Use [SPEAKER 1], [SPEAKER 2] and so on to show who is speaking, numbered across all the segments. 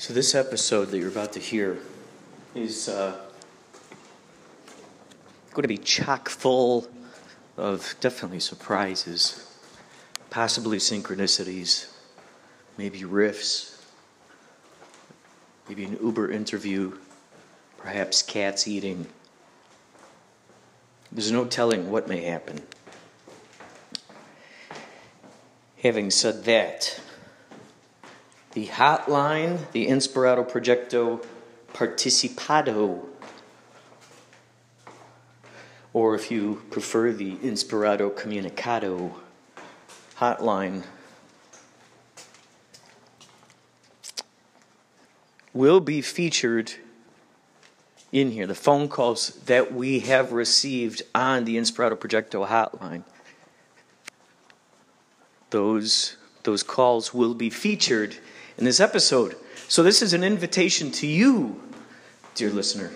[SPEAKER 1] So, this episode that you're about to hear is uh, going to be chock full of definitely surprises, possibly synchronicities, maybe riffs, maybe an Uber interview, perhaps cats eating. There's no telling what may happen. Having said that, the hotline, the Inspirato Proyecto Participado, or if you prefer, the Inspirato Comunicado hotline, will be featured in here. The phone calls that we have received on the Inspirato Proyecto hotline. Those, those calls will be featured in this episode. So, this is an invitation to you, dear listener,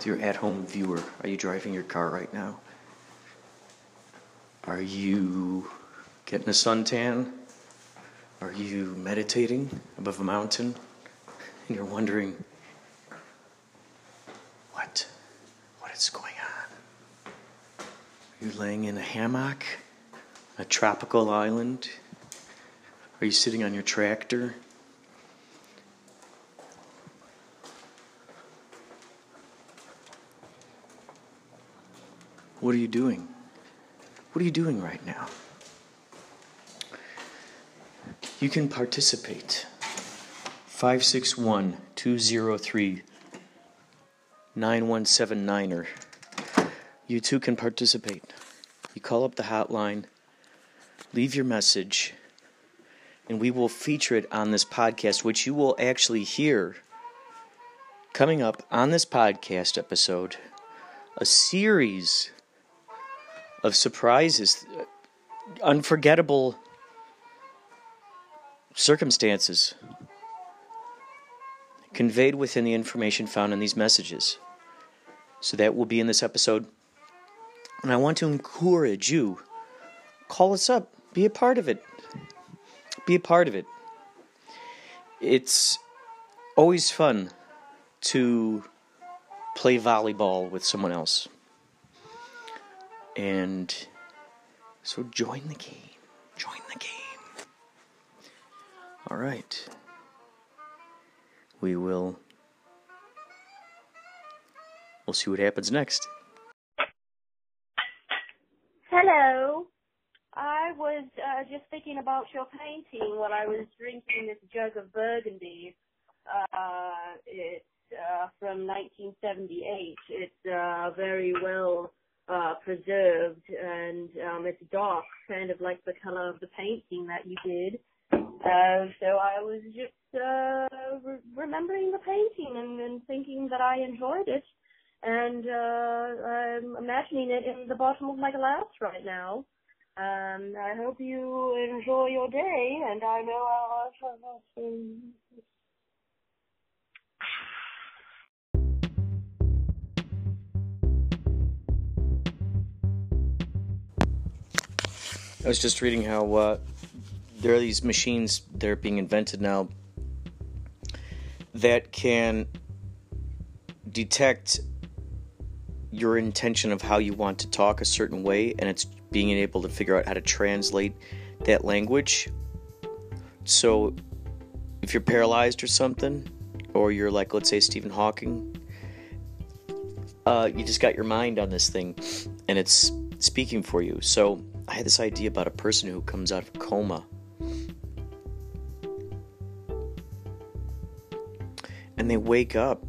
[SPEAKER 1] dear at home viewer. Are you driving your car right now? Are you getting a suntan? Are you meditating above a mountain? And you're wondering, what? What is going on? Are you laying in a hammock? A tropical island? Are you sitting on your tractor? What are you doing? What are you doing right now? You can participate. 561 203 9179er. You too can participate. You call up the hotline, leave your message, and we will feature it on this podcast, which you will actually hear coming up on this podcast episode. A series of surprises, unforgettable circumstances conveyed within the information found in these messages. So that will be in this episode. And I want to encourage you call us up, be a part of it. Be a part of it. It's always fun to play volleyball with someone else. And so join the game. Join the game. All right. We will we'll see what happens next.
[SPEAKER 2] Hello. I was uh, just thinking about your painting while I was drinking this jug of Burgundy. Uh, it's uh, from 1978. It's uh, very well uh, preserved and um, it's dark, kind of like the color of the painting that you did. Uh, so I was just uh, re- remembering the painting and, and thinking that I enjoyed it, and uh, I'm imagining it in the bottom of my glass right now. Um, I hope you enjoy your day, and I know I'll.
[SPEAKER 1] I was just reading how uh, there are these machines that are being invented now that can detect your intention of how you want to talk a certain way, and it's being able to figure out how to translate that language. So, if you're paralyzed or something, or you're like, let's say, Stephen Hawking, uh, you just got your mind on this thing, and it's speaking for you. So, I had this idea about a person who comes out of a coma. And they wake up.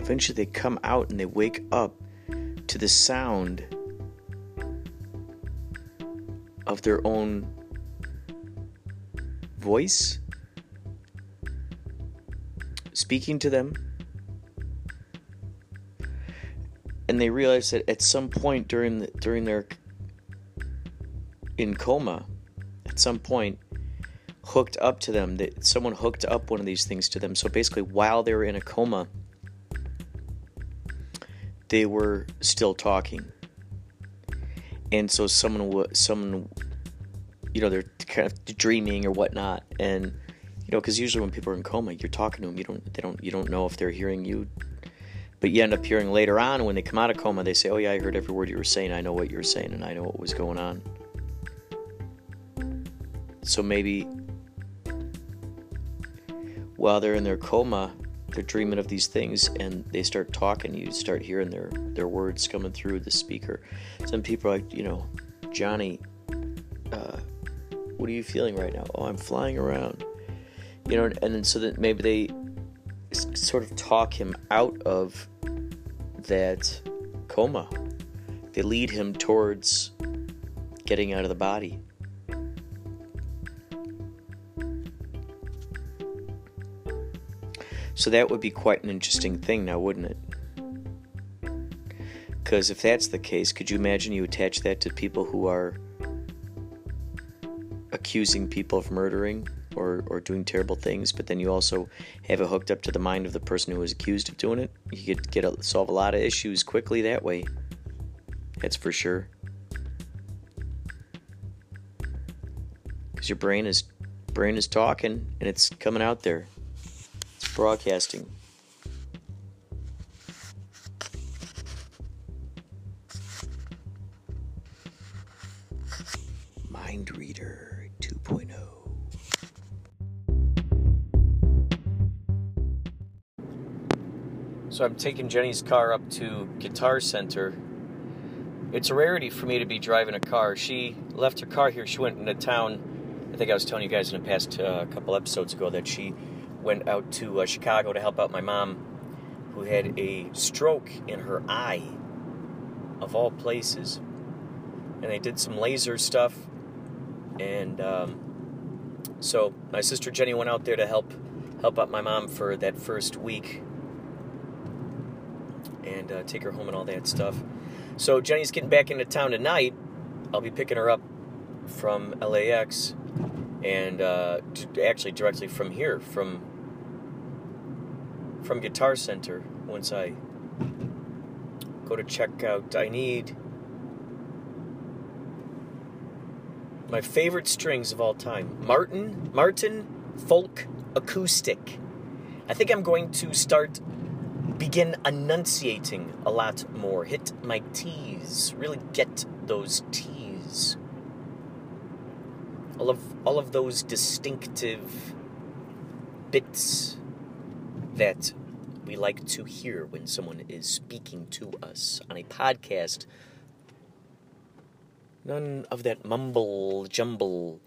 [SPEAKER 1] Eventually, they come out and they wake up to the sound of their own voice speaking to them. And they realize that at some point during the, during their in coma at some point hooked up to them that someone hooked up one of these things to them so basically while they were in a coma they were still talking and so someone was someone you know they're kind of dreaming or whatnot and You know, because usually when people are in coma, you're talking to them. You don't. They don't. You don't know if they're hearing you. But you end up hearing later on when they come out of coma, they say, "Oh yeah, I heard every word you were saying. I know what you were saying, and I know what was going on." So maybe while they're in their coma, they're dreaming of these things and they start talking you start hearing their their words coming through the speaker. Some people are like you know johnny uh, what are you feeling right now? Oh i'm flying around. You know and then so that maybe they sort of talk him out of that coma. They lead him towards getting out of the body So that would be quite an interesting thing now, wouldn't it? Because if that's the case, could you imagine you attach that to people who are accusing people of murdering or, or doing terrible things, but then you also have it hooked up to the mind of the person who was accused of doing it? You could get a, solve a lot of issues quickly that way. That's for sure. Because your brain is brain is talking and it's coming out there broadcasting. Mind Reader 2.0. So I'm taking Jenny's car up to Guitar Center. It's a rarity for me to be driving a car. She left her car here. She went into town. I think I was telling you guys in the past uh, couple episodes ago that she went out to uh, Chicago to help out my mom, who had a stroke in her eye, of all places. And they did some laser stuff, and um, so my sister Jenny went out there to help help out my mom for that first week and uh, take her home and all that stuff. So Jenny's getting back into town tonight. I'll be picking her up from LAX and uh, actually directly from here, from from Guitar Center once I go to check out. I need my favorite strings of all time Martin, Martin Folk Acoustic. I think I'm going to start begin enunciating a lot more. Hit my T's, really get those T's. All of all of those distinctive bits that we like to hear when someone is speaking to us on a podcast. None of that mumble jumble,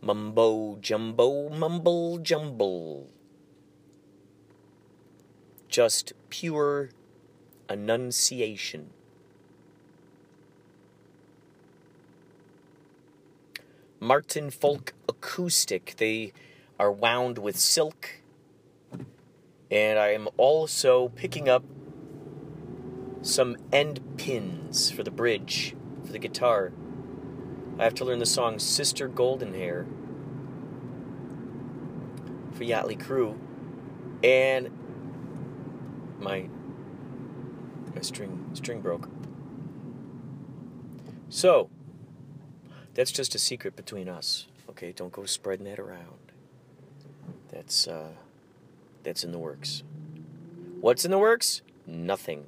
[SPEAKER 1] mumbo jumbo, mumble jumble. Just pure enunciation. Martin Folk Acoustic. They are wound with silk and I am also picking up some end pins for the bridge for the guitar. I have to learn the song Sister Golden Hair for Yachtly Crew. And my my string string broke. So that's just a secret between us. Okay, don't go spreading that around. That's uh that's in the works. What's in the works? Nothing.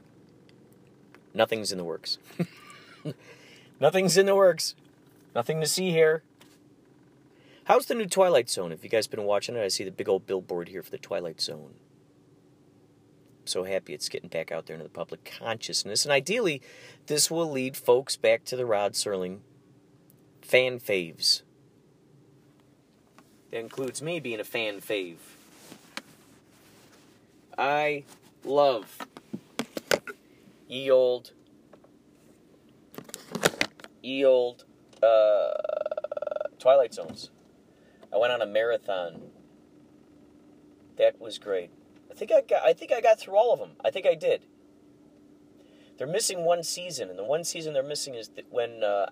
[SPEAKER 1] Nothing's in the works. Nothing's in the works. Nothing to see here. How's the new Twilight Zone? If you guys been watching it, I see the big old billboard here for the Twilight Zone. I'm so happy it's getting back out there into the public consciousness. And ideally, this will lead folks back to the Rod Serling fan faves. That includes me being a fan fave. I love ye old, ye old uh, Twilight Zones. I went on a marathon. That was great. I think I got. I think I got through all of them. I think I did. They're missing one season, and the one season they're missing is when uh,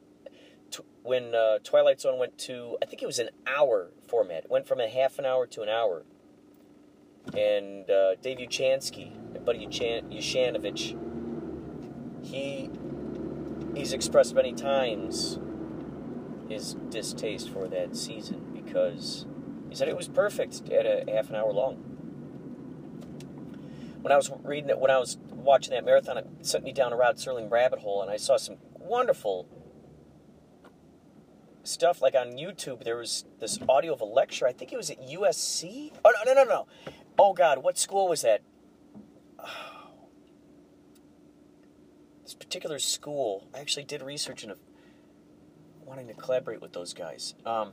[SPEAKER 1] t- when uh, Twilight Zone went to. I think it was an hour format. It went from a half an hour to an hour and uh, Dave Uchansky, buddy Uchan- Ushanovich, he he's expressed many times his distaste for that season because He said it was perfect at a half an hour long. When I was reading it, when I was watching that marathon, it sent me down a Rod Serling rabbit hole, and I saw some wonderful stuff. Like on YouTube, there was this audio of a lecture. I think it was at USC. Oh no, no, no, no. Oh God, what school was that? This particular school, I actually did research into wanting to collaborate with those guys. Um,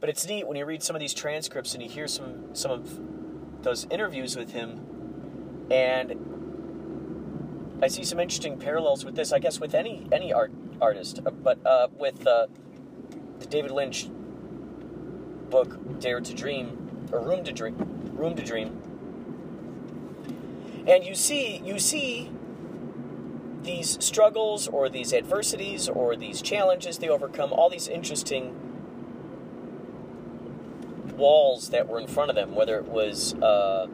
[SPEAKER 1] but it's neat when you read some of these transcripts and you hear some some of those interviews with him, and I see some interesting parallels with this. I guess with any any art artist, uh, but uh, with uh, the David Lynch book Dare to Dream or Room to Dream, Room to Dream, and you see you see these struggles or these adversities or these challenges they overcome, all these interesting walls that were in front of them, whether it was uh,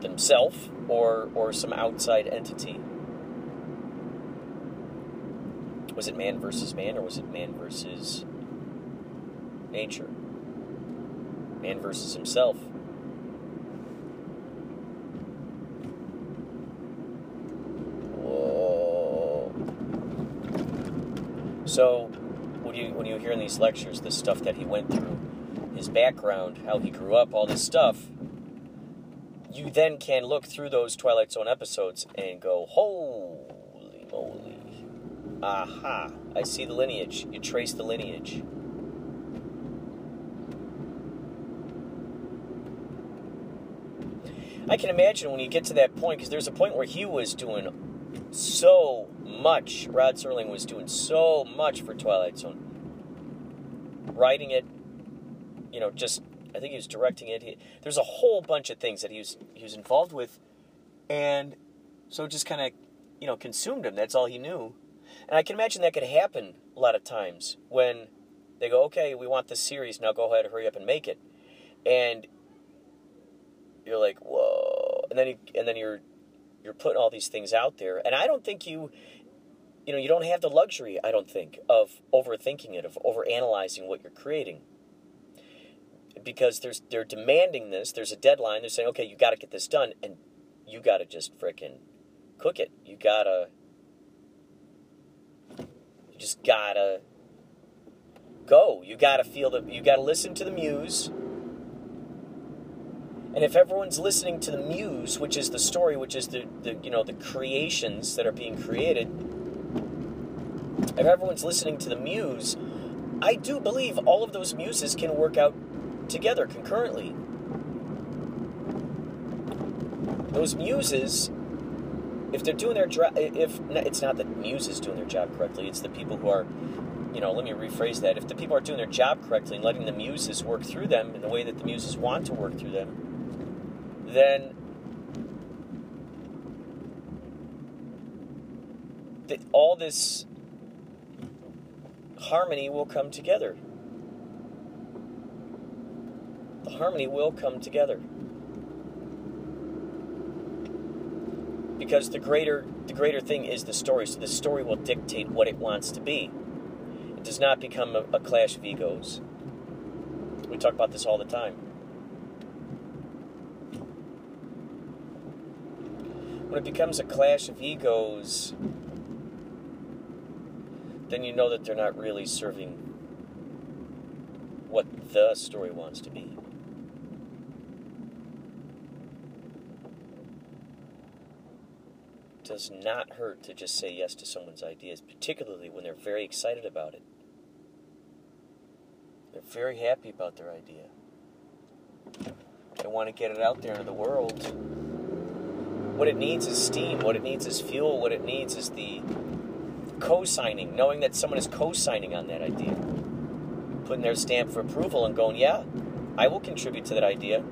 [SPEAKER 1] themselves or or some outside entity. Was it man versus man, or was it man versus nature? Man versus himself. Whoa. So, when you when you hear in these lectures the stuff that he went through, his background, how he grew up, all this stuff, you then can look through those Twilight Zone episodes and go, holy moly. Aha, I see the lineage. You trace the lineage. I can imagine when you get to that point, because there's a point where he was doing so much. Rod Serling was doing so much for Twilight Zone. Writing it, you know, just I think he was directing it. He, there's a whole bunch of things that he was he was involved with, and so it just kind of, you know, consumed him. That's all he knew, and I can imagine that could happen a lot of times when they go, okay, we want this series now. Go ahead, hurry up and make it, and you're like, whoa, and then you, and then you're you're putting all these things out there, and I don't think you. You know, you don't have the luxury, I don't think, of overthinking it, of overanalyzing what you're creating because there's they're demanding this. There's a deadline. They're saying, okay, you got to get this done, and you got to just fricking cook it. You gotta, you just gotta go. You gotta feel the. You gotta listen to the muse. And if everyone's listening to the muse, which is the story, which is the, the you know the creations that are being created, if everyone's listening to the muse, I do believe all of those muses can work out together concurrently. Those muses, if they're doing their job, if it's not that muses doing their job correctly, it's the people who are, you know, let me rephrase that. If the people are doing their job correctly and letting the muses work through them in the way that the muses want to work through them, then the, all this harmony will come together. The harmony will come together. Because the greater the greater thing is the story, so the story will dictate what it wants to be. It does not become a, a clash of egos. We talk about this all the time. When it becomes a clash of egos, then you know that they're not really serving what the story wants to be. It does not hurt to just say yes to someone's ideas, particularly when they're very excited about it. They're very happy about their idea. They want to get it out there into the world what it needs is steam. What it needs is fuel. What it needs is the co-signing, knowing that someone is co-signing on that idea, putting their stamp for approval and going, "Yeah, I will contribute to that idea."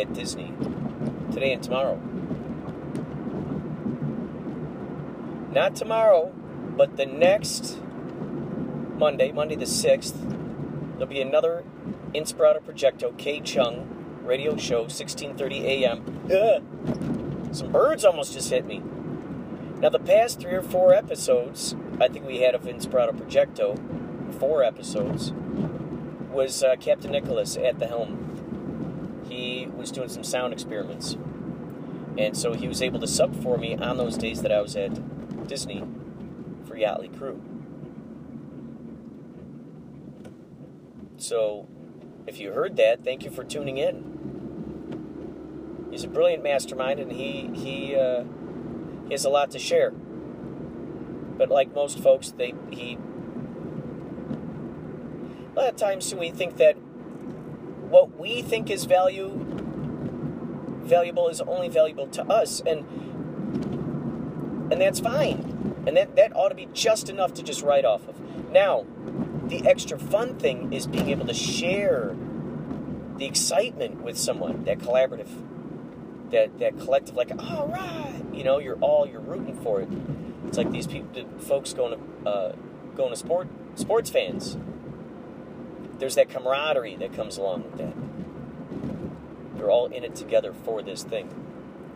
[SPEAKER 1] At Disney. Today and tomorrow. Not tomorrow, but the next Monday, Monday the 6th, there'll be another Inspirato Projecto KCHUNG radio show, 16:30 a.m. Ugh. Some birds almost just hit me. Now the past three or four episodes, I think we had of Inspirato Projecto, four episodes, was uh, Captain Nicholas at the helm. Was doing some sound experiments, and so he was able to sub for me on those days that I was at Disney for Yachtly Crew. So, if you heard that, thank you for tuning in. He's a brilliant mastermind, and he he uh, he has a lot to share. But like most folks, they he a lot of times we think that what we think is value valuable is only valuable to us, and and that's fine, and that that ought to be just enough to just write off of. Now, the extra fun thing is being able to share the excitement with someone, that collaborative, that that collective, like, all right, you know, you're all you're rooting for it. It's like these people, the folks going to uh, going to sport sports fans. There's that camaraderie that comes along with that. They're all in it together for this thing.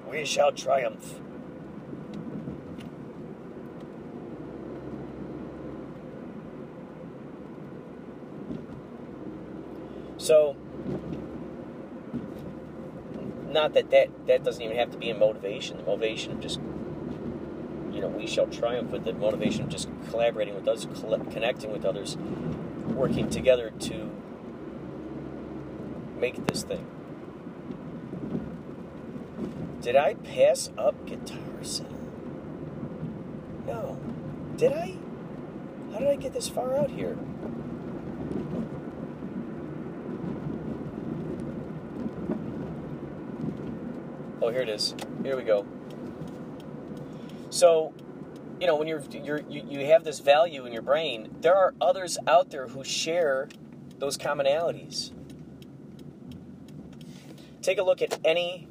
[SPEAKER 1] We shall triumph. So, not that, that that doesn't even have to be a motivation. The motivation of just, you know, we shall triumph with the motivation of just collaborating with others, connecting with others, working together to make this thing. Did I pass up Guitar Center? No. Did I? How did I get this far out here? Oh, here it is. Here we go. So, you know, when you're, you're you, you have this value in your brain, there are others out there who share those commonalities. Take a look at any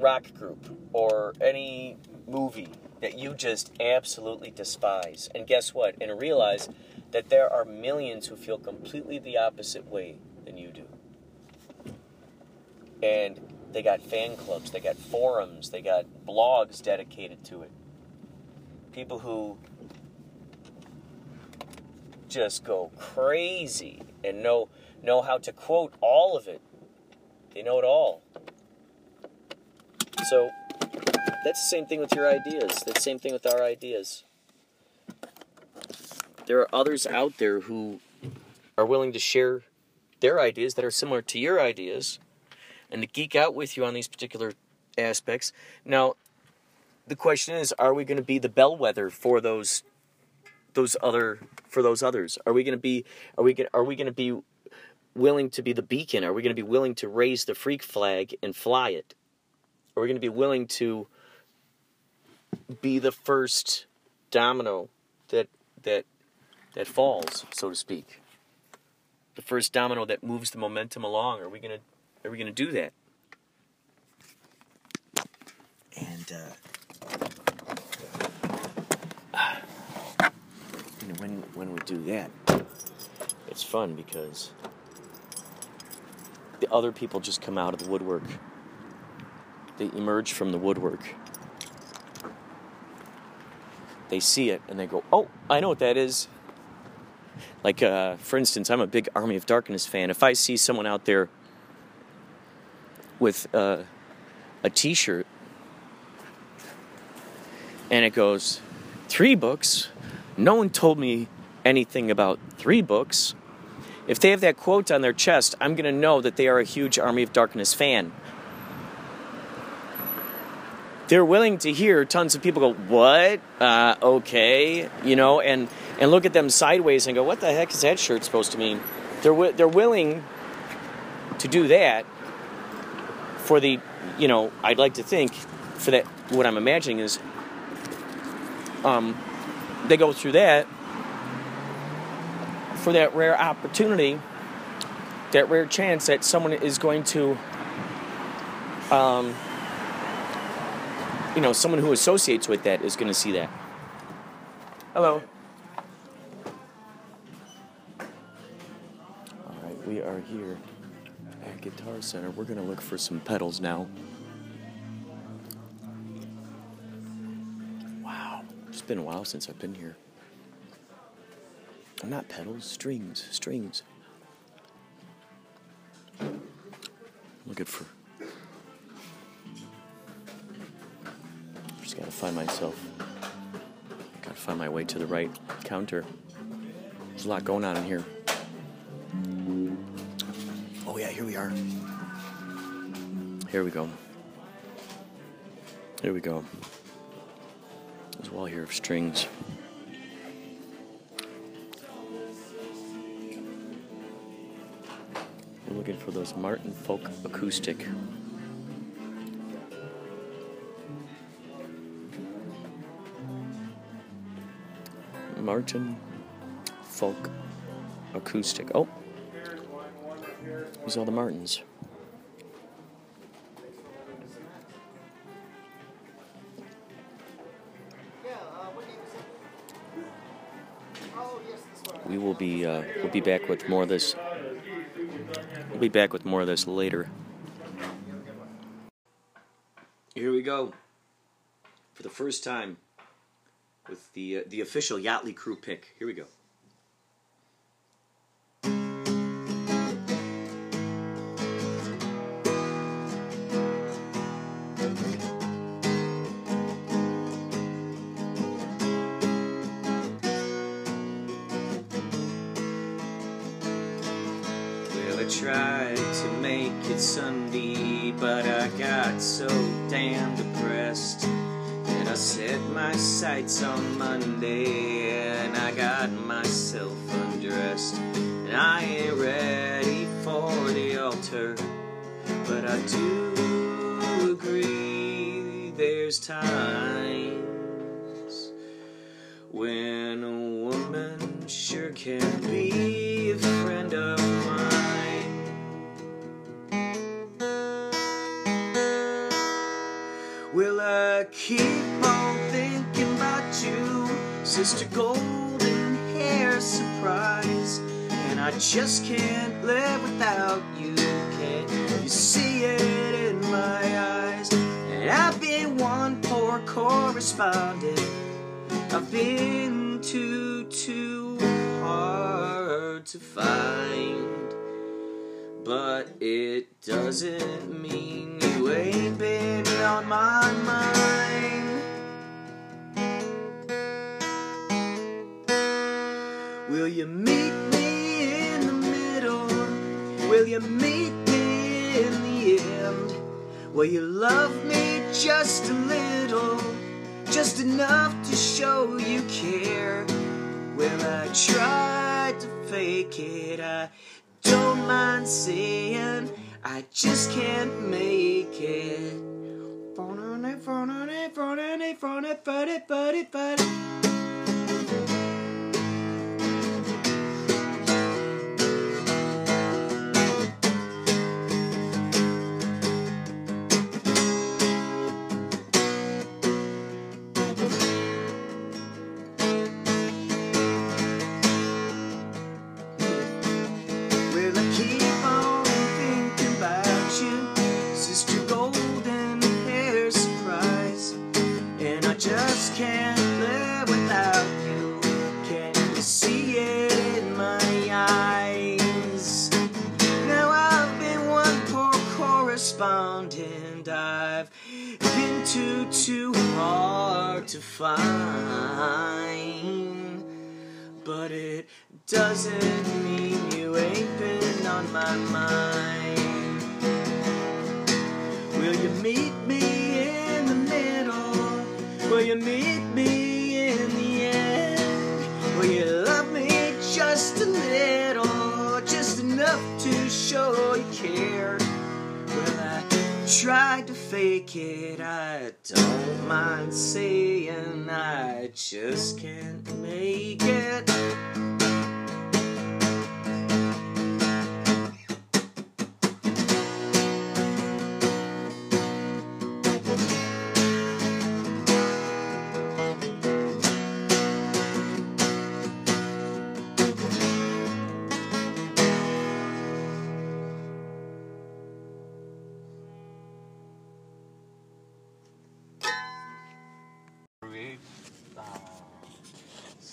[SPEAKER 1] rock group or any movie that you just absolutely despise. And guess what? And realize that there are millions who feel completely the opposite way than you do. And they got fan clubs, they got forums, they got blogs dedicated to it. People who just go crazy and know know how to quote all of it. They know it all. So that's the same thing with your ideas. That's the same thing with our ideas. There are others out there who are willing to share their ideas that are similar to your ideas and to geek out with you on these particular aspects. Now, the question is, are we going to be the bellwether for those those other for those others? Are we going to be are we going are we going to be willing to be the beacon? Are we going to be willing to raise the freak flag and fly it? Are we going to be willing to be the first domino that that that falls, so to speak? The first domino that moves the momentum along. Are we going to are we going to do that? And uh, you know, when when we do that, it's fun because the other people just come out of the woodwork. They emerge from the woodwork. They see it and they go, "Oh, I know what that is." Like, uh, for instance, I'm a big Army of Darkness fan. If I see someone out there with uh, a T-shirt, and it goes, three books. No one told me anything about three books. If they have that quote on their chest, I'm going to know that they are a huge Army of Darkness fan. They're willing to hear tons of people go, "What? Uh, okay," you know, and and look at them sideways and go, "What the heck is that shirt supposed to mean?" They're they're willing to do that for the, you know, I'd like to think for that. What I'm imagining is um, they go through that for that rare opportunity, that rare chance that someone is going to, um, you know, someone who associates with that is going to see that. Hello. All right, we are here at Guitar Center. We're going to look for some pedals now. Wow, it's been a while since I've been here. Not pedals, strings, strings. Looking for. Just gotta find myself. Gotta find my way to the right counter. There's a lot going on in here. Oh, yeah, here we are. Here we go. Here we go. There's a wall here of strings. We're looking for those Martin Folk Acoustic. Martin Folk Acoustic. Oh, these all the Martins. We will be uh, we'll be back with more of this. We'll be back with more of this later. Here we go. For the first time with the uh, the official Yachtly crew pick. Here we go. I tried to make it Sunday, but I got so damn depressed. I set my sights on Monday, and I got myself undressed. And I ain't ready for the altar, but I do agree there's times when a woman sure can be Sister Golden Hair Surprise? And I just can't live without you. Can't you see it in my eyes? And I've been one poor correspondent. I've been too, too hard to find. But it doesn't mean you ain't been on my mind. Will you meet me in the middle? Will you meet me in the end? Will you love me just a little? Just enough to show you care. Well, I tried to fake it. I don't mind saying I just can't make it. Doesn't mean you ain't been on my mind. Will you meet me in the middle? Will you meet me in the end? Will you love me just a little? Just enough to show you care? Will I
[SPEAKER 3] tried to fake it. I don't mind saying I just can't make it.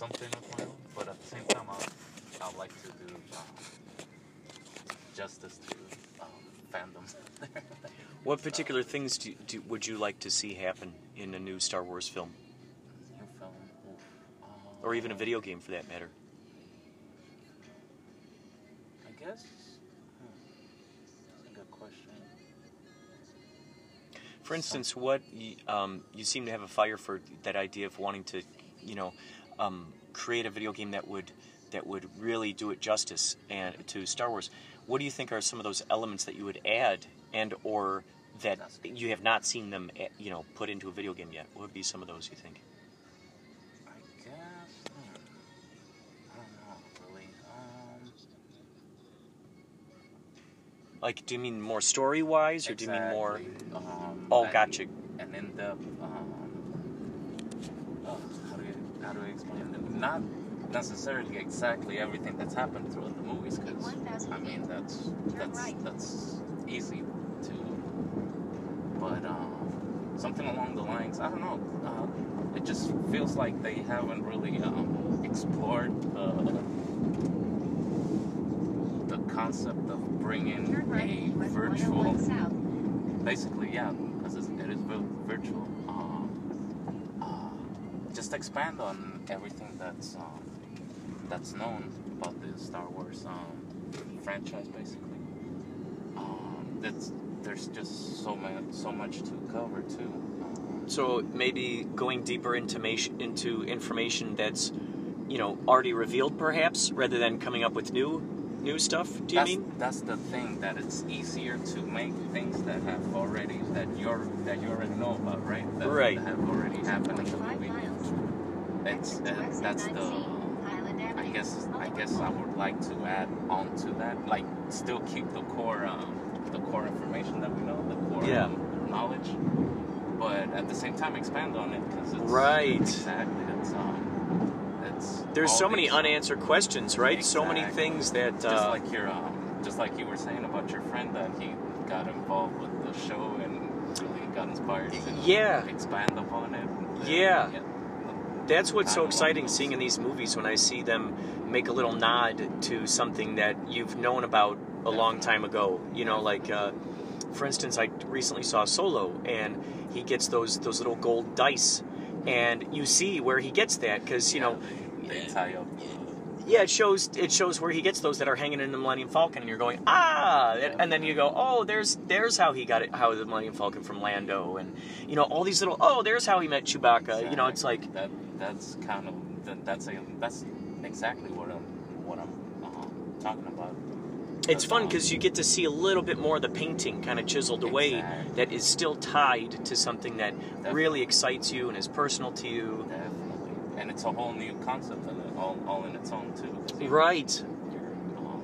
[SPEAKER 4] Something of my own, but at the same time, I I like to do um, justice to um, fandoms.
[SPEAKER 1] What particular things do, do, would you like to see happen in a new Star Wars film,
[SPEAKER 4] New film, uh,
[SPEAKER 1] or even a video game for that matter?
[SPEAKER 4] I guess. Hmm, that's a good question.
[SPEAKER 1] For instance, what um, you seem to have a fire for that idea of wanting to, you know, um, create a video game that would that would really do it justice and to Star Wars. What do you think are some of those elements that you would add and or that you have not seen them, eh, you know, put into a video game yet? What would be some of those you think?
[SPEAKER 4] I guess. Hmm, I don't know really. Um,
[SPEAKER 1] Like, do you mean more story wise, or do you mean more?
[SPEAKER 4] exactly, Um,
[SPEAKER 1] Oh,
[SPEAKER 4] and-
[SPEAKER 1] gotcha.
[SPEAKER 4] An in-depth. Um, oh, how do you how do I explain it? Not necessarily exactly everything that's happened throughout the movies, because I mean that's that's that's easy to. But um, something along the lines, I don't know. Uh, it just feels like they haven't really um, explored the the concept of bringing a virtual basically yeah because it is virtual uh, just expand on everything that's um, that's known about the star wars um, franchise basically um, that's there's just so much so much to cover too
[SPEAKER 1] So maybe going deeper into ma- into information that's, you know, already revealed, perhaps, rather than coming up with new new stuff. Do you
[SPEAKER 4] that's,
[SPEAKER 1] mean?
[SPEAKER 4] that's the thing that it's easier to make things that have already that you're that you already know about right that,
[SPEAKER 1] Right.
[SPEAKER 4] that have already happened in the movie it's uh, that's the I guess I guess I would like to add on to that, like still keep the core um, the core information that we know, the core
[SPEAKER 1] Yeah.
[SPEAKER 4] um, knowledge, but at the same time expand on it because it's
[SPEAKER 1] Right.
[SPEAKER 4] exactly it's um it's
[SPEAKER 1] There's so many unanswered questions, right? So many things that.
[SPEAKER 4] just
[SPEAKER 1] Uh,
[SPEAKER 4] like your um just like you were saying about your friend that he got involved with the show and really got inspired to
[SPEAKER 1] Yeah.
[SPEAKER 4] expand upon it. and-
[SPEAKER 1] Yeah. That's what's so exciting seeing in these movies when I see them make a little nod to something that you've known about a long time ago. You know, like uh, for instance, I recently saw Solo, and he gets those those little gold dice, and you see where he gets that because you know.
[SPEAKER 4] they tie up.
[SPEAKER 1] Yeah, it shows it shows where he gets those that are hanging in the Millennium Falcon, and you're going ah, and, then you go oh, there's there's how he got it, how the Millennium Falcon from Lando, and you know all these little oh, there's how he met Chewbacca. You know, it's like
[SPEAKER 4] that. That's kind of that's a that's exactly what I'm what I'm um, talking about.
[SPEAKER 1] it's fun because you get to see a little bit more of the painting kind of chiseled away
[SPEAKER 4] Exactly.
[SPEAKER 1] that is still tied to something that really excites you and is personal to you.
[SPEAKER 4] Definitely, and it's a whole new concept in it, all all in its own too.
[SPEAKER 1] Right.
[SPEAKER 4] um,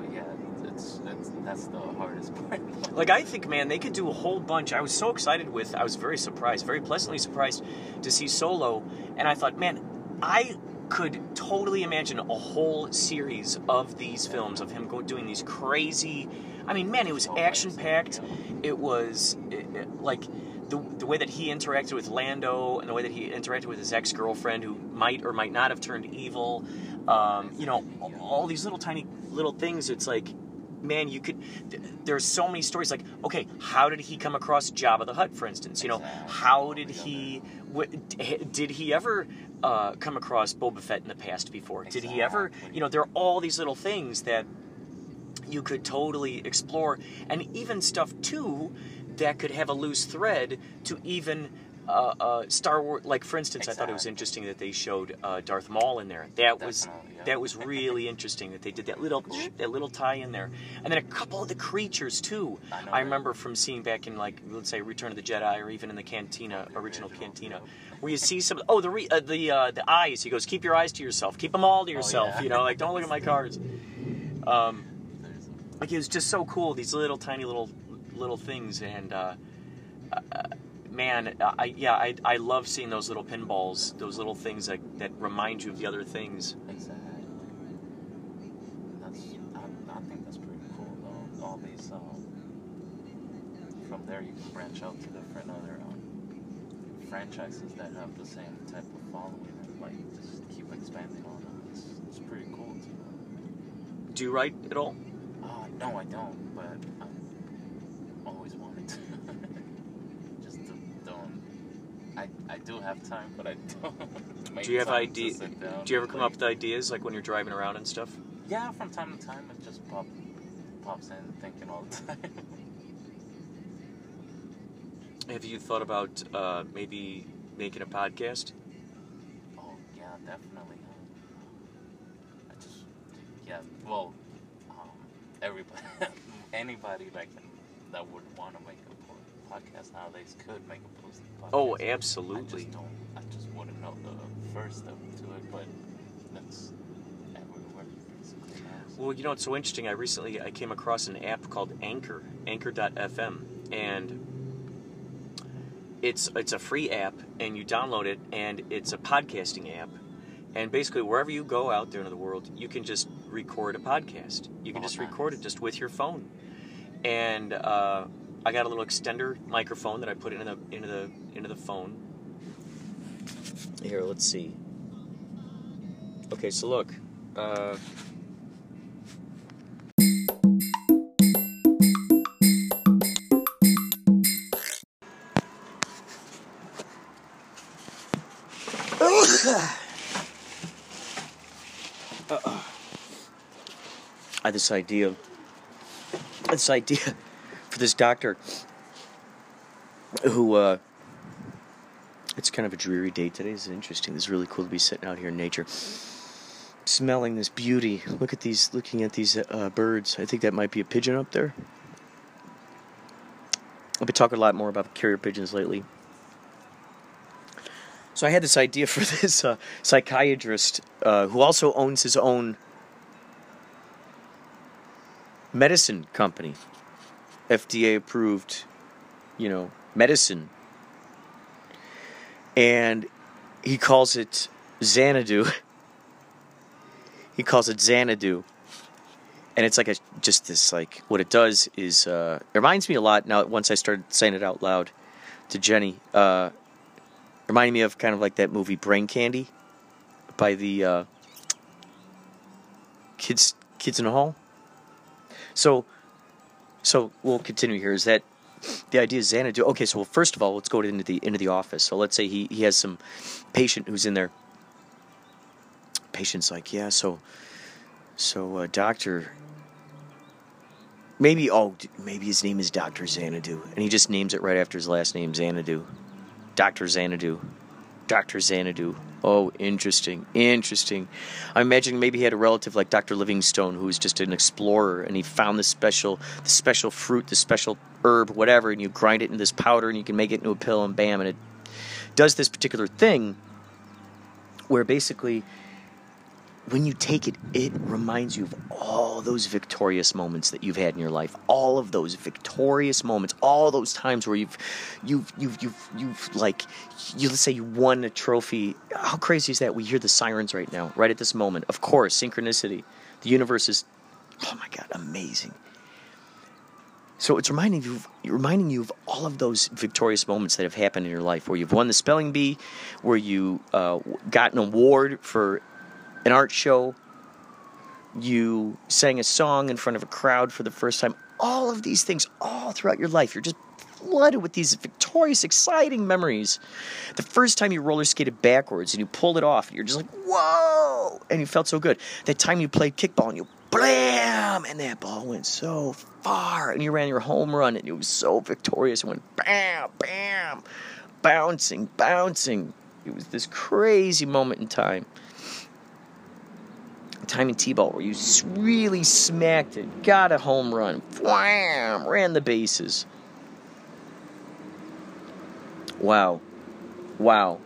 [SPEAKER 4] but yeah, it's it's that's the hardest part.
[SPEAKER 1] Like I think, man, they could do a whole bunch. I was so excited with. I was very surprised, very pleasantly surprised to see Solo, and I thought, man, I could totally imagine a whole series of these films of him go doing these crazy. I mean, man, it was
[SPEAKER 4] So
[SPEAKER 1] action packed. It was it, it- like the the way that he interacted with Lando and the way that he interacted with his ex girlfriend, who might or might not have turned evil. Um, you know, all, these little tiny little things. It's like man, you could. th- There's so many stories. Like, okay, how did he come across Jabba the Hutt, for instance? You know,
[SPEAKER 4] Exactly.
[SPEAKER 1] how did he? Did he ever uh, come across Boba Fett in the past before? Did he ever? You know, there are all these little things that you could totally explore, and even stuff too that could have a loose thread to even uh, uh, Star Wars. Like for instance, I thought it was interesting that they showed uh, Darth Maul in there. That was
[SPEAKER 4] yeah.
[SPEAKER 1] that was really interesting that they did that little that little tie in there, and then a couple of the creatures too.
[SPEAKER 4] I
[SPEAKER 1] I remember from seeing back in like let's say Return of the Jedi or even in the Cantina original Cantina, where you see some oh the re, uh, the uh, the eyes. He goes, keep your eyes to yourself, keep them all to yourself.
[SPEAKER 4] Oh, yeah.
[SPEAKER 1] You know, like don't look at my cards. Um, like it was just so cool these little tiny little little things and uh, uh, man I yeah I, I love seeing those little pinballs those little things that, that remind you of the other things
[SPEAKER 4] Exactly. That's I, I think that's pretty cool though. All these um, from there you can branch out to different other um, franchises that have the same type of following and like just keep expanding on them. It's, it's pretty cool too.
[SPEAKER 1] do you write at all
[SPEAKER 4] Uh, no, I don't, but I'm always wanted to. just to, don't. I, I do have time, but I don't. make
[SPEAKER 1] do you have ideas do you ever come up with ideas like when you're driving around and stuff
[SPEAKER 4] Yeah, from time to time it just pop, pops in thinking all the time.
[SPEAKER 1] have you thought about uh, maybe making a podcast
[SPEAKER 4] oh yeah, definitely. I just yeah, well, um, everybody, anybody that can that would want to make a po- podcast nowadays could make a post podcast.
[SPEAKER 1] oh
[SPEAKER 4] I
[SPEAKER 1] absolutely
[SPEAKER 4] just don't. I just wouldn't know the first step to it, but that's everywhere basically now. so-
[SPEAKER 1] Well, you know what's so interesting? I recently I came across an app called Anchor, Anchor.fm, and it's it's a free app, and you download it, and it's a podcasting app, and basically wherever you go out there in the world, you can just record a podcast. You can
[SPEAKER 4] Oh,
[SPEAKER 1] just record it just with your phone, and uh, I got a little extender microphone that I put into the into the into the phone. Here, let's see. Okay, so look. Uh, I had this idea. This idea this doctor who, uh, it's kind of a dreary day today. This is interesting. This is really cool to be sitting out here in nature, smelling this beauty. Look at these, looking at these uh, birds. I think that might be a pigeon up there. I've been talking a lot more about carrier pigeons lately. So I had this idea for this uh, psychiatrist uh, who also owns his own medicine company, FDA approved, you know, medicine. And he calls it Xanadu. he calls it Xanadu. And it's like a just this like what it does is uh it reminds me a lot now once I started saying it out loud to Jenny, uh reminding me of kind of like that movie Brain Candy by the uh kids kids in the hall. So, so we'll continue here. Is that the idea? Is Xanadu? Okay, so well, first of all, let's go into the into the office. So let's say he he has some patient who's in there. Patient's like, yeah, so, so uh, doctor. Maybe oh maybe his name is Doctor Xanadu, and he just names it right after his last name Xanadu, Doctor Xanadu, Doctor Xanadu. Oh, interesting, interesting. I'm imagining maybe he had a relative like Dr. Livingstone who was just an explorer and he found this special the special fruit, the special herb, whatever, and you grind it into this powder and you can make it into a pill and bam and it does this particular thing where basically when you take it, it reminds you of all those victorious moments that you've had in your life. All of those victorious moments, all those times where you've, you've, you've, you've, you've like, you let's say you won a trophy. How crazy is that? We hear the sirens right now, right at this moment. Of course, synchronicity. The universe is, oh my God, amazing. So it's reminding you, reminding you of all of those victorious moments that have happened in your life, where you've won the spelling bee, where you uh, got an award for an art show, you sang a song in front of a crowd for the first time. All of these things, all throughout your life, you're just flooded with these victorious, exciting memories. The first time you roller skated backwards and you pulled it off, you're just like, whoa! And you felt so good. That time you played kickball and you blam! And that ball went so far. And you ran your home run and it was so victorious and went bam, bam. bouncing, bouncing. It was this crazy moment in time. Time in T-ball where you really smacked it, got a home run, wham, ran the bases. Wow. Wow.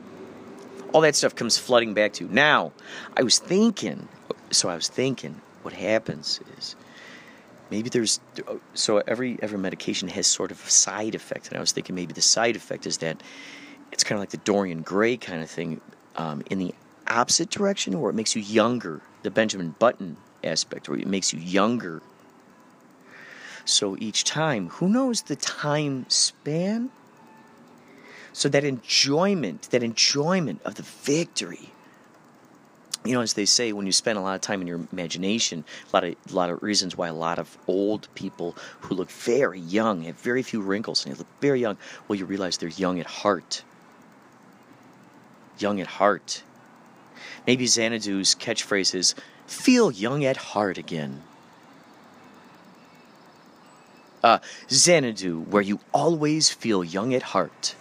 [SPEAKER 1] All that stuff comes flooding back to you. Now, I was thinking, so I was thinking, what happens is maybe there's so every every medication has sort of a side effect and i was thinking maybe the side effect is that it's kind of like the dorian gray kind of thing um, in the opposite direction where it makes you younger the benjamin button aspect where it makes you younger so each time who knows the time span so that enjoyment that enjoyment of the victory you know, as they say, when you spend a lot of time in your imagination, a lot of a lot of reasons why a lot of old people who look very young have very few wrinkles and they look very young. Well, you realize they're young at heart. Young at heart. Maybe Xanadu's catchphrase is "Feel young at heart again." Uh, Xanadu, where you always feel young at heart.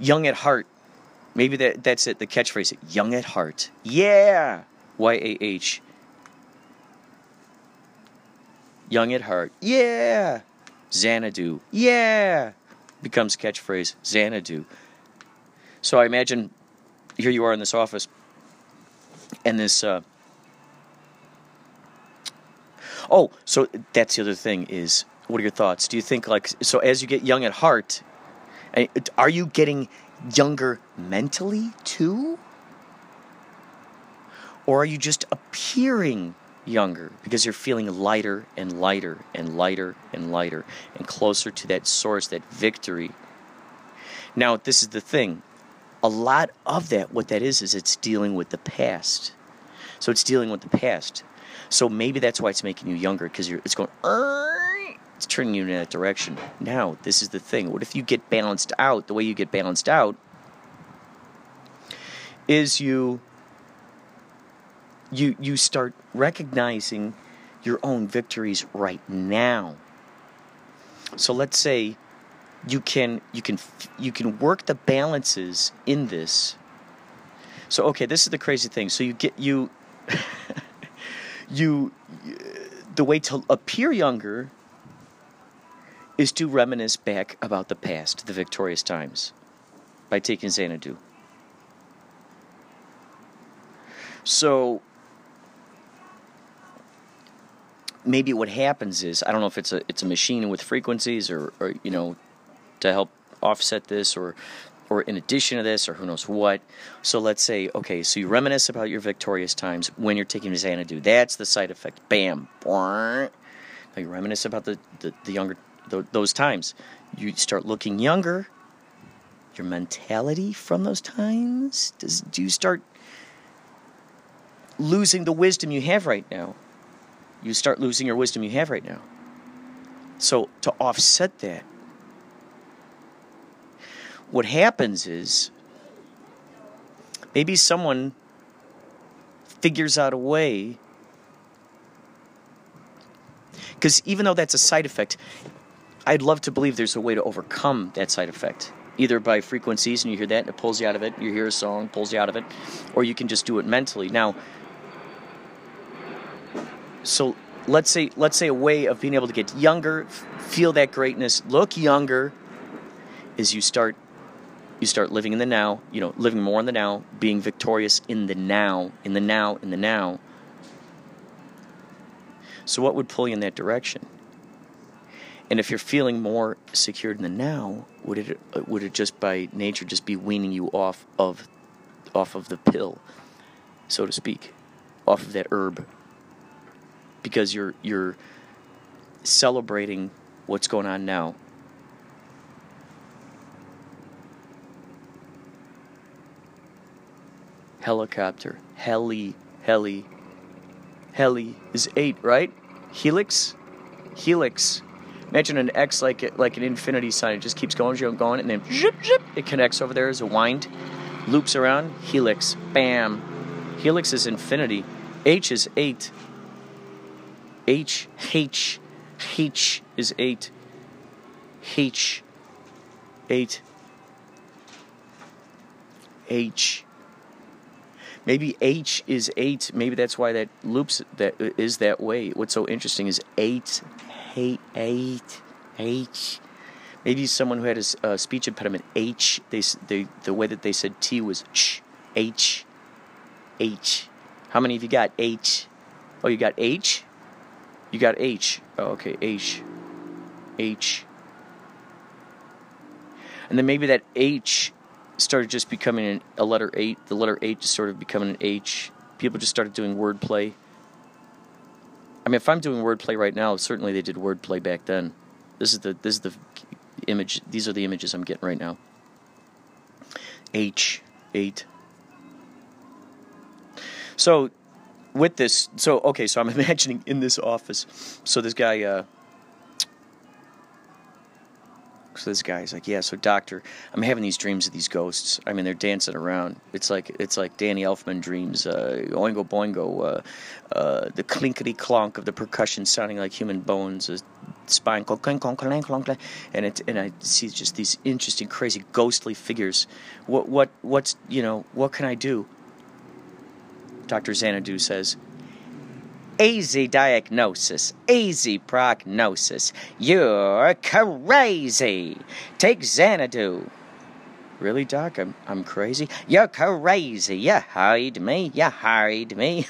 [SPEAKER 1] Young at heart. Maybe that that's it. The catchphrase. Young at heart. Yeah. Y A H. Young at heart. Yeah. Xanadu. Yeah. Becomes catchphrase. Xanadu. So I imagine here you are in this office, and this. Uh, oh, so that's the other thing is. What are your thoughts? Do you think like so as you get young at heart, are you getting younger mentally too? Or are you just appearing younger because you're feeling lighter and lighter and lighter and lighter and closer to that source, that victory? Now, this is the thing. A lot of that, what that is, is it's dealing with the past. So it's dealing with the past. So maybe that's why it's making you younger because it's going, it's turning you in that direction. Now, this is the thing. What if you get balanced out? The way you get balanced out is you you you start recognizing your own victories right now. So let's say you can you can you can work the balances in this. So okay, this is the crazy thing. So you get you you the way to appear younger is to reminisce back about the past, the victorious times, by taking Xanadu. So maybe what happens is I don't know if it's a it's a machine with frequencies or, or you know to help offset this or or in addition to this or who knows what. So let's say okay, so you reminisce about your victorious times when you're taking Xanadu. That's the side effect. Bam. Now you reminisce about the, the, the younger th- those times. You start looking younger. Your mentality from those times does do you start losing the wisdom you have right now? You start losing your wisdom you have right now. So to offset that, what happens is maybe someone figures out a way because even though that's a side effect I'd love to believe there's a way to overcome that side effect. Either by frequencies and you hear that and it pulls you out of it, you hear a song, pulls you out of it, or you can just do it mentally. Now, so let's say let's say a way of being able to get younger, feel that greatness, look younger, is you start you start living in the now, you know, living more in the now, being victorious in the now, in the now, in the now. So what would pull you in that direction? And if you're feeling more secure in the now, would it would it just by nature just be weaning you off of off of the pill, so to speak, off of that herb? Because you're you're celebrating what's going on now. Helicopter, heli, heli, heli is eight, right? Helix, helix Imagine an X like like an infinity sign. It just keeps going, going, and then zip, zip, it connects over there as a wind, loops around. Helix, bam. Helix is infinity. H is eight. H H H is eight. H. Eight. H. Maybe H is eight. Maybe that's why that loops that is that way. What's so interesting is eight, hey, eight, H. Maybe someone who had a, a speech impediment. H. They, they the way that they said T was ch. H. H. How many of you got H? Oh, you got H. You got H. Oh, okay, H. H. And then maybe that H started just becoming an, a letter eight. The letter eight just sort of becoming an H. People just started doing wordplay. I mean, if I'm doing wordplay right now, certainly they did wordplay back then. This is the this is the image. These are the images I'm getting right now. H eight. So, with this, so okay, so I'm imagining in this office. So this guy. Uh, So this guy's like, yeah. So doctor, I'm having these dreams of these ghosts. I mean, they're dancing around. It's like it's like Danny Elfman dreams. Uh, oingo boingo, uh, uh, the clinkety clonk of the percussion sounding like human bones. Uh, spine clonk clonk clonk clonk clonk, and it and I see just these interesting, crazy, ghostly figures. What what what's you know what can I do? Doctor Xanadu says easy diagnosis, easy prognosis. You're crazy. Take Xanadu. Really, Doc? I'm, I'm crazy? You're crazy. You hired me. You hired me.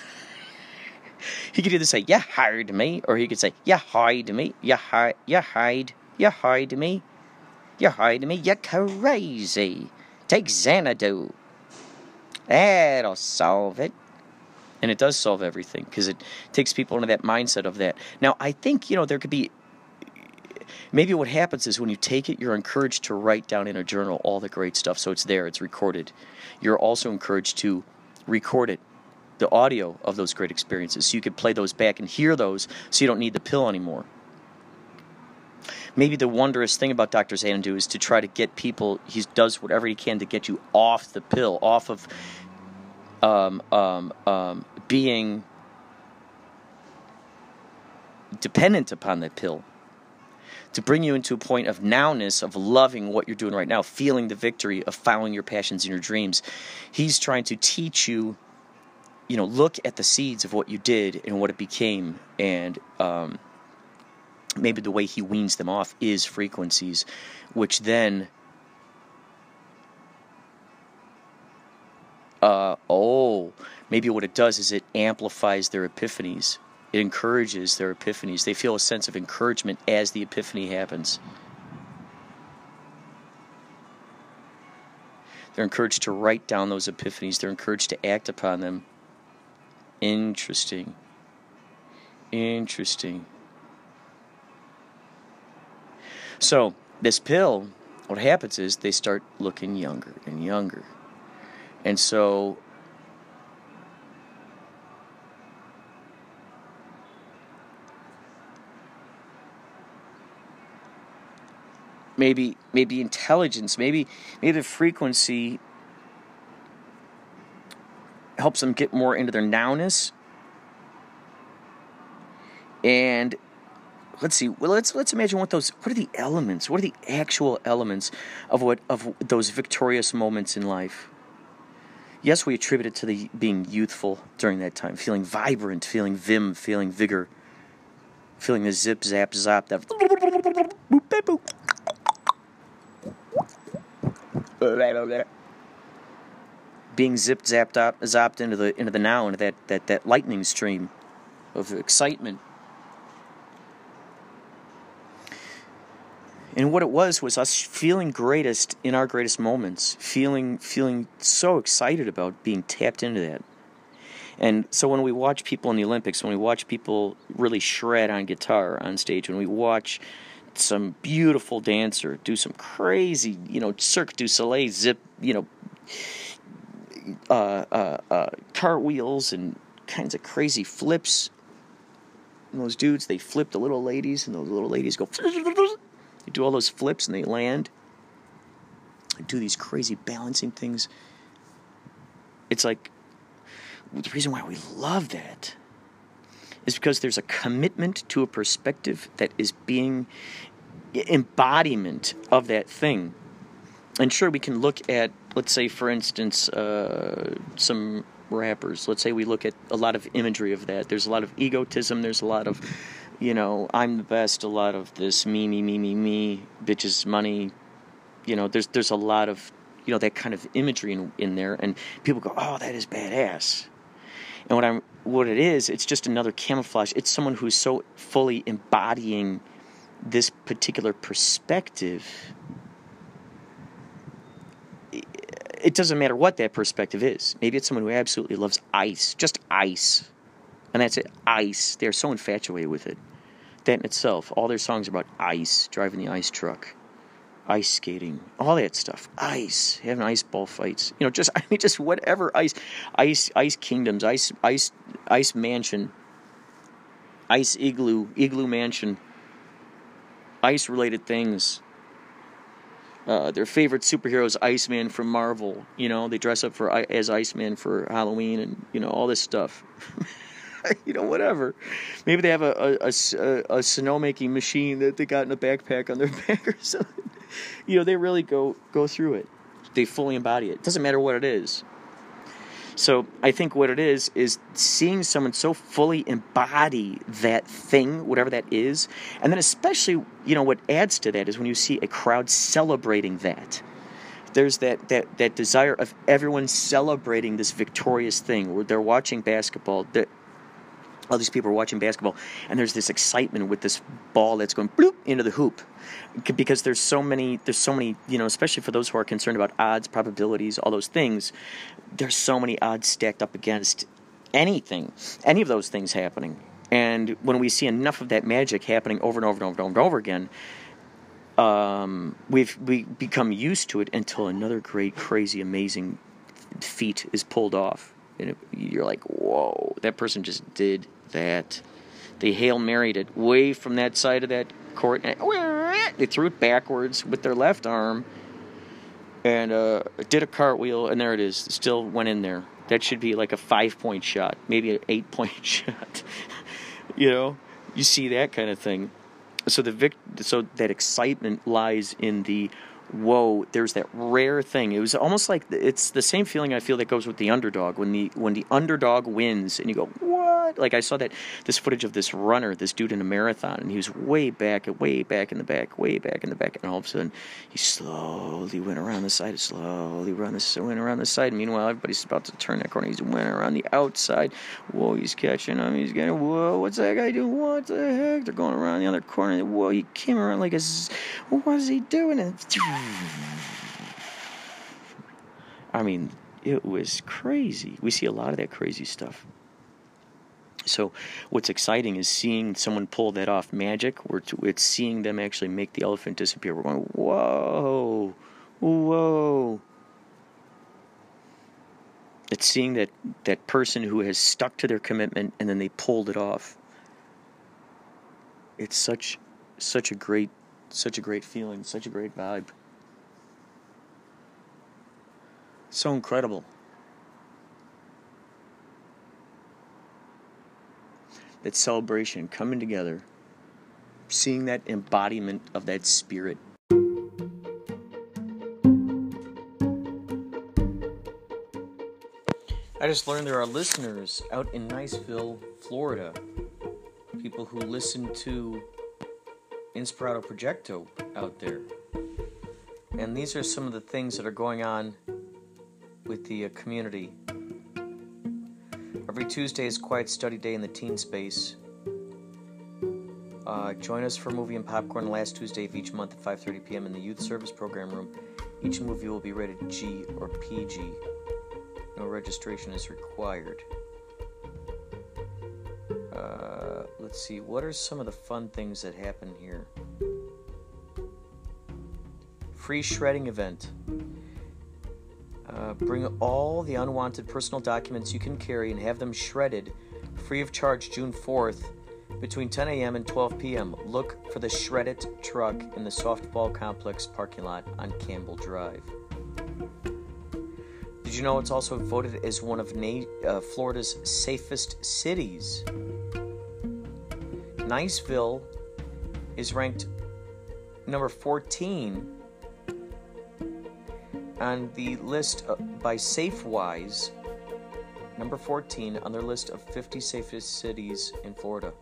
[SPEAKER 1] he could either say, You hired me, or he could say, You hired me. You hired, you hired, you hired me. You hired me. You're crazy. Take Xanadu. That'll solve it and it does solve everything because it takes people into that mindset of that. Now, I think you know there could be maybe what happens is when you take it, you're encouraged to write down in a journal all the great stuff, so it's there, it's recorded. You're also encouraged to record it, the audio of those great experiences, so you could play those back and hear those, so you don't need the pill anymore. Maybe the wondrous thing about Dr. Xanadu is to try to get people, he does whatever he can to get you off the pill, off of um, um, um, being dependent upon that pill to bring you into a point of nowness of loving what you're doing right now feeling the victory of following your passions and your dreams. He's trying to teach you you know look at the seeds of what you did and what it became. And um, maybe the way he weans them off is frequencies which then uh, oh, maybe what it does is it amplifies their epiphanies. It encourages their epiphanies. They feel a sense of encouragement as the epiphany happens. They're encouraged to write down those epiphanies. They're encouraged to act upon them. Interesting. Interesting. So, this pill, what happens is they start looking younger and younger and so maybe maybe intelligence, maybe maybe the frequency helps them get more into their nowness. And let's see. Well, let's let's imagine what those what are the elements? What are the actual elements of what of those victorious moments in life? Yes, we attribute it to the being youthful during that time, feeling vibrant, feeling vim, feeling vigor, feeling the zip, zap, zap, that being zipped, zapped, up, zapped into the into the now, into that, that, that lightning stream of excitement And what it was was us feeling greatest in our greatest moments, feeling feeling so excited about being tapped into that. And so when we watch people in the Olympics, when we watch people really shred on guitar on stage, when we watch some beautiful dancer do some crazy, you know, Cirque du Soleil zip, you know, uh, uh, uh, cartwheels and kinds of crazy flips. And those dudes, they flip the little ladies, and those little ladies go They do all those flips and they land. They do these crazy balancing things. It's like the reason why we love that is because there's a commitment to a perspective that is being embodiment of that thing. And sure, we can look at, let's say, for instance, uh, some rappers. Let's say we look at a lot of imagery of that. There's a lot of egotism. There's a lot of, you know, I'm the best. A lot of this me, me, me, me, me, bitches, money. You know, there's there's a lot of, you know, that kind of imagery in, in there, and people go, oh, that is badass. And what I'm, what it is, it's just another camouflage. It's someone who's so fully embodying this particular perspective it doesn't matter what that perspective is. Maybe it's someone who absolutely loves ice, just ice. And that's it, ice. They're so infatuated with it. That in itself, all their songs are about ice, driving the ice truck, ice skating, all that stuff. Ice, having ice ball fights. You know, just I mean just whatever ice ice ice kingdoms, ice ice ice mansion, ice igloo, igloo mansion, ice related things uh, their favorite superheroes, Iceman from Marvel. You know, they dress up for as Iceman for Halloween, and you know all this stuff. you know, whatever. Maybe they have a a, a, a snowmaking machine that they got in a backpack on their back or something. You know, they really go go through it. They fully embody it. It doesn't matter what it is. So I think what it is is seeing someone so fully embody that thing, whatever that is, and then especially, you know, what adds to that is when you see a crowd celebrating that. There's that, that, that desire of everyone celebrating this victorious thing where they're watching basketball. That all these people are watching basketball, and there's this excitement with this ball that's going bloop into the hoop, because there's so many, there's so many, you know, especially for those who are concerned about odds, probabilities, all those things. There's so many odds stacked up against anything, any of those things happening, and when we see enough of that magic happening over and over and over and over, and over again. Um, we've we become used to it until another great, crazy, amazing feat is pulled off, and you're like, "Whoa, that person just did that. They Hail Married it way from that side of that court. They threw it backwards with their left arm and uh, did a cartwheel, and there it is. Still went in there. That should be like a five point shot, maybe an eight point shot. you know, you see that kind of thing. So the vic- so that excitement lies in the whoa, there's that rare thing. It was almost like it's the same feeling I feel that goes with the underdog when the when the underdog wins and you go, what? Like I saw that this footage of this runner, this dude in a marathon, and he was way back, way back in the back, way back in the back, and all of a sudden he slowly went around the side, slowly run this went around the side. Meanwhile, everybody's about to turn that corner. He's went around the outside. Whoa, he's catching him. He's getting whoa. What's that guy doing? What the heck? They're going around the other corner. Whoa, he came around like a. What is he doing? And I mean, it was crazy. We see a lot of that crazy stuff. So, what's exciting is seeing someone pull that off magic. We're it's seeing them actually make the elephant disappear. We're going, whoa, whoa. It's seeing that that person who has stuck to their commitment and then they pulled it off. It's such such a great such a great feeling, such a great vibe. So incredible. That celebration coming together, seeing that embodiment of that spirit. I just learned there are listeners out in Niceville, Florida. People who listen to Inspirato Projecto out there. And these are some of the things that are going on with the uh, community. Every Tuesday is Quiet Study Day in the teen space. Uh, join us for movie and popcorn last Tuesday of each month at 5:30 p.m. in the youth service program room. Each movie will be rated G or PG. No registration is required. Uh, let's see. What are some of the fun things that happen here? Free shredding event. Uh, bring all the unwanted personal documents you can carry and have them shredded free of charge June 4th between 10 a.m. and 12 p.m. Look for the Shred It truck in the softball complex parking lot on Campbell Drive. Did you know it's also voted as one of Na- uh, Florida's safest cities? Niceville is ranked number 14 on the list uh, by SafeWise. Number 14 on their list of 50 safest cities in Florida.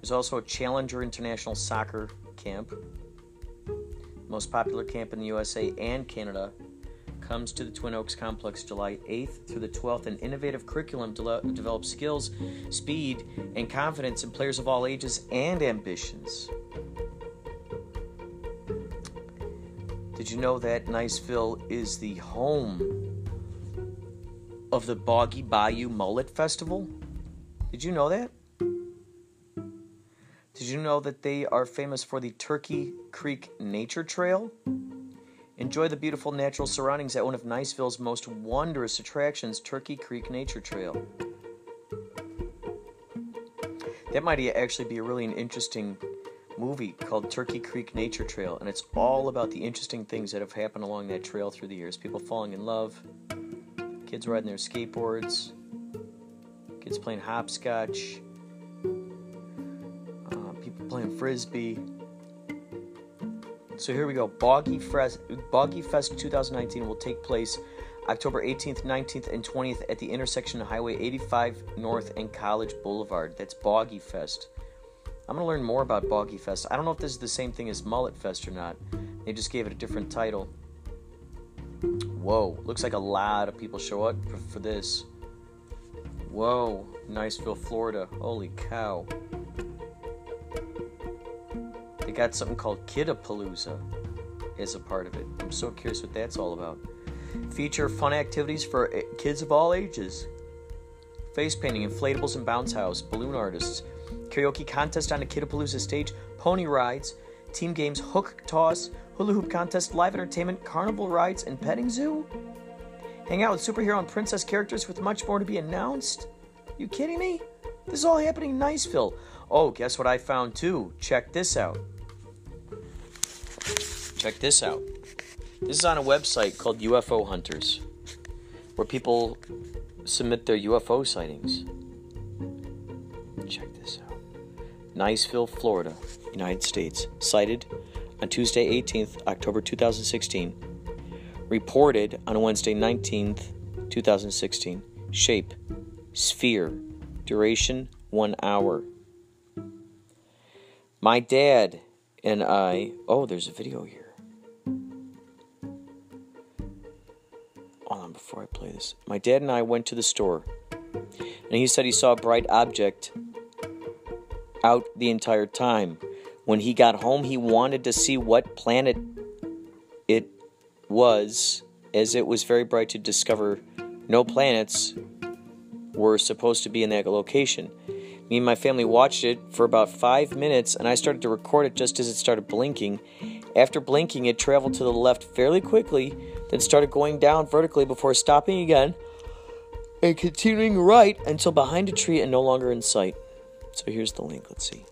[SPEAKER 1] There's also a Challenger International Soccer Camp, most popular camp in the USA and Canada, comes to the Twin Oaks complex July 8th through the 12th. An innovative curriculum de- develops skills, speed, and confidence in players of all ages and ambitions. Did you know that Niceville is the home of the Boggy Bayou Mullet Festival? Did you know that? Did you know that they are famous for the Turkey Creek Nature Trail? Enjoy the beautiful natural surroundings at one of Niceville's most wondrous attractions, Turkey Creek Nature Trail. That might actually be a really interesting movie called Turkey Creek Nature Trail, and it's all about the interesting things that have happened along that trail through the years. People falling in love, kids riding their skateboards, kids playing hopscotch, uh, people playing frisbee. So here we go. Boggy Fest, Boggy Fest 2019 will take place October 18th, 19th, and 20th at the intersection of Highway 85 North and College Boulevard. That's Boggy Fest. I'm going to learn more about Boggy Fest. I don't know if this is the same thing as Mullet Fest or not. They just gave it a different title. Whoa, looks like a lot of people show up for, for this. Whoa, Niceville, Florida. Holy cow. They got something called Kidapalooza as a part of it. I'm so curious what that's all about. Feature fun activities for eh, kids of all ages. Face painting, inflatables and bounce house, balloon artists, karaoke contest on the Kidapalooza stage, pony rides, team games, hook toss, hula hoop contest, live entertainment, carnival rides, and petting zoo. Hang out with superhero and princess characters with much more to be announced. You kidding me? This is all happening in Niceville. Oh, guess what I found too? Check this out. Check this out. This is on a website called UFO Hunters, where people submit their UFO sightings. Check this out. Niceville, Florida, United States. sighted on Tuesday, 18th, October 2016. Reported on Wednesday, 19th, 2016. Shape Sphere. Duration 1 hour. My dad and I. Oh, there's a video here. Hold on before I play this. My dad and I went to the store, and he said he saw a bright object out the entire time. When he got home, he wanted to see what planet it was, as it was very bright to discover no planets were supposed to be in that location. Me and my family watched it for about five minutes, and I started to record it just as it started blinking. After blinking, it traveled to the left fairly quickly, then started going down vertically before stopping again and continuing right until behind a tree and no longer in sight. So here's the link. Let's see.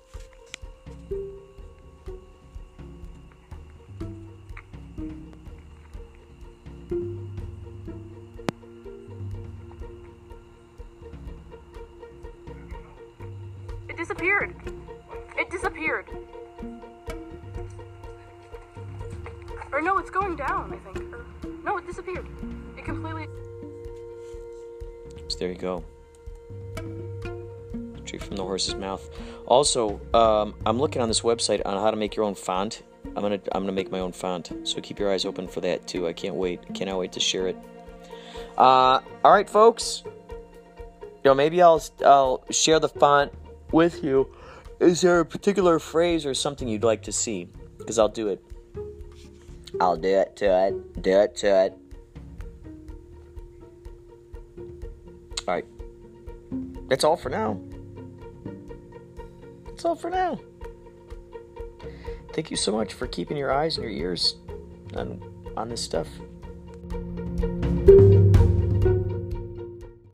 [SPEAKER 1] Also, um, I'm looking on this website on how to make your own font. I'm gonna I'm gonna make my own font. So keep your eyes open for that too. I can't wait. Cannot wait to share it. Uh, all right, folks. You know, maybe I'll I'll share the font with you. Is there a particular phrase or something you'd like to see? Because I'll do it. I'll do it to it. Do it to it. All right. That's all for now. That's all for now. Thank you so much for keeping your eyes and your ears on on this stuff.